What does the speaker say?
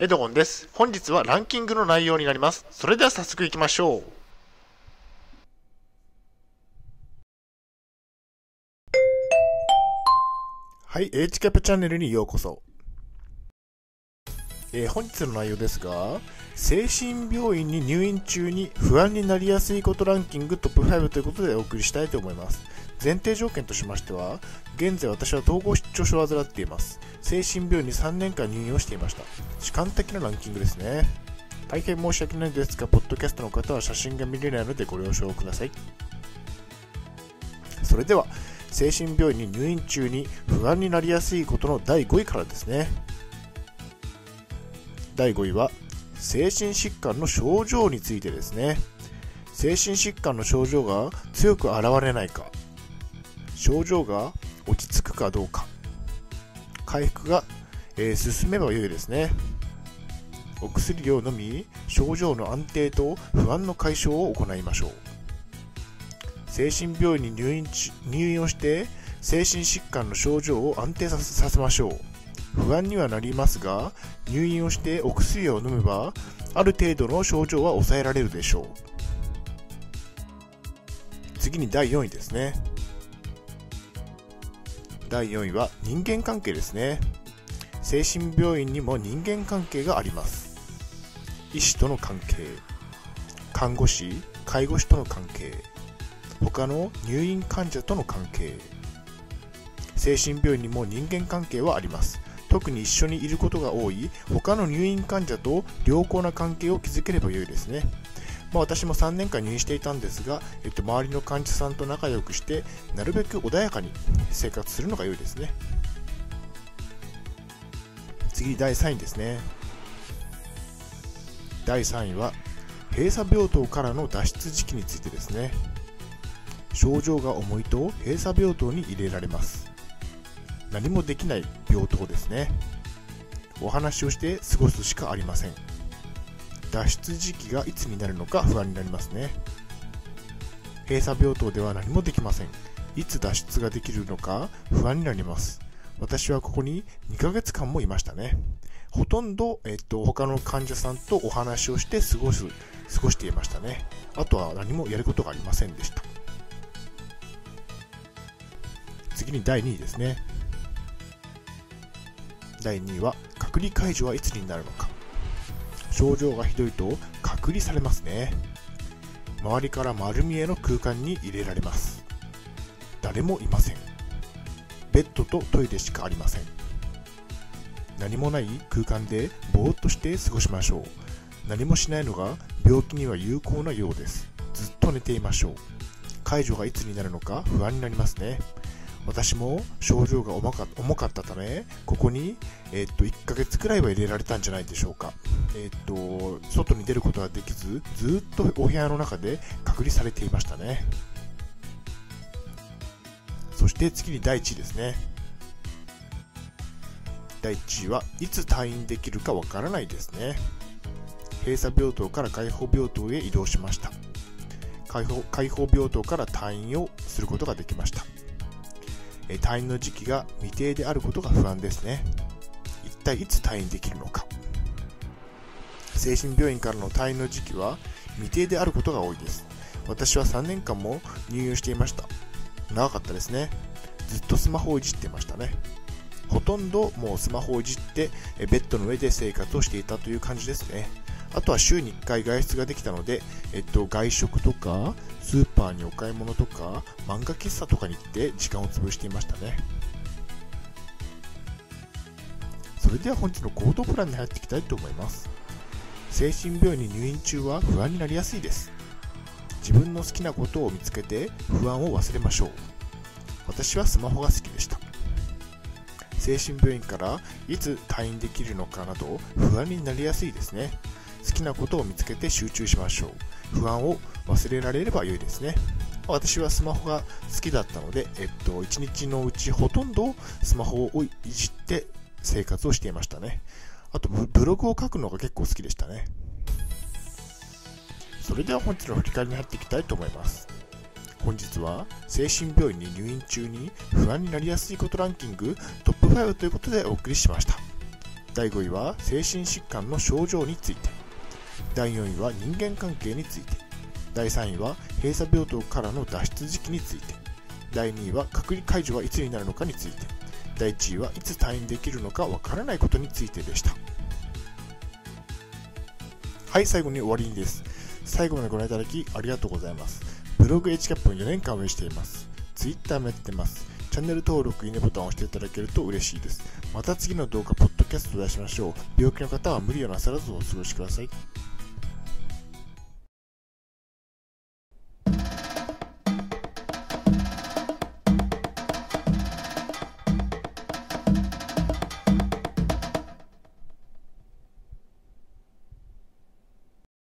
エドゴンです。本日はランキングの内容になります。それでは早速いきましょう。はい、H キャプチャンネルにようこそ。えー本日の内容ですが、精神病院に入院中に不安になりやすいことランキングトップ5ということでお送りしたいと思います。前提条件としましては、現在私は統合失調症を患っています。精神病院に3年間入院をしていました。主観的なランキングですね。大変申し訳ないですが、ポッドキャストの方は写真が見れないのでご了承ください。それでは、精神病院に入院中に不安になりやすいことの第5位からですね。第5位は、精神疾患の症状についてですね。精神疾患の症状が強く現れないか、症状が落ち着くかどうか、回復が、えー進めば良いですね。お薬を飲み、症状の安定と不安の解消を行いましょう。精神病院に入院入院をして、精神疾患の症状を安定させさせましょう。不安にはなりますが、入院をしてお薬を飲めば、ある程度の症状は抑えられるでしょう。次に第4位ですね。第4位は人間関係ですね。精神病院にも人間関係があります。医師との関係、看護師、介護士との関係、他の入院患者との関係、精神病院にも人間関係はあります。特に一緒にいることが多い他の入院患者と良好な関係を築ければ良いですね。まあ、私も3年間入院していたんですが、えっと、周りの患者さんと仲良くしてなるべく穏やかに生活するのが良いですね。次第3位ですね。第3位は閉鎖病棟からの脱出時期についてですね。症状が重いと閉鎖病棟に入れられます。何もできない病棟ですね。お話をして過ごすしかありません。脱出時期がいつになるのか不安になりますね。閉鎖病棟では何もできません。いつ脱出ができるのか不安になります。私はここに2ヶ月間もいましたね。ほとんど、えっと、他の患者さんとお話をして過ごす過ごしていましたね。あとは何もやることがありませんでした。次に第2位ですね。第2位は隔離解除はいつになるのか。症状がひどいと隔離されますね。周りから丸見えの空間に入れられます。誰もいません。ベッドとトイレしかありません。何もない空間でぼーっとして過ごしましょう。何もしないのが病気には有効なようです。ずっと寝ていましょう。解除がいつになるのか不安になりますね。私も症状が重か重かったため、ここに、えっと1ヶ月くらいは入れられたんじゃないでしょうか。えっと外に出ることができず、ずっとお部屋の中で隔離されていましたね。そして次に第1位ですね。第1位はいつ退院できるかわからないですね。閉鎖病棟から開放病棟へ移動しました。開放開放病棟から退院をすることができました。退院の時期が未定であることが不安ですね一体いつ退院できるのか精神病院からの退院の時期は未定であることが多いです。私は3年間も入院していました。長かったですね。ずっとスマホをいじってましたね。ほとんどもうスマホをいじってベッドの上で生活をしていたという感じですね。あとは週に1回外出ができたので、えっと、外食とか、スーパーにお買い物とか、漫画喫茶とかに行って時間を潰していましたね。それでは本日の行動プランに入っていきたいと思います。精神病院に入院中は不安になりやすいです。自分の好きなことを見つけて不安を忘れましょう。私はスマホが好きでした。精神病院からいつ退院できるのかなど不安になりやすいですね。好きなことを見つけて集中しましょう。不安を忘れられれば良いですね。私はスマホが好きだったので、えっと、1日のうちほとんどスマホをいじって生活をしていましたね。あと、ブブログを書くのが結構好きでしたね。それでは本日の振り返りに入っていきたいと思います。本日は精神病院に入院中に不安になりやすいことランキングトップ5ということでお送りしました。第5位は精神疾患の症状について第4位は人間関係について第3位は閉鎖病棟からの脱出時期について第2位は隔離解除はいつになるのかについて第1位はいつ退院できるのかわからないことについてでしたはい最後に終わりです最後までご覧いただきありがとうございますブログ h キャップ4年間運営しています Twitter もやってますチャンネル登録、いいねボタンを押していただけると嬉しいです。また次の動画、ポッドキャストでお会いしましょう。病気の方は無理をなさらずお過ごしください。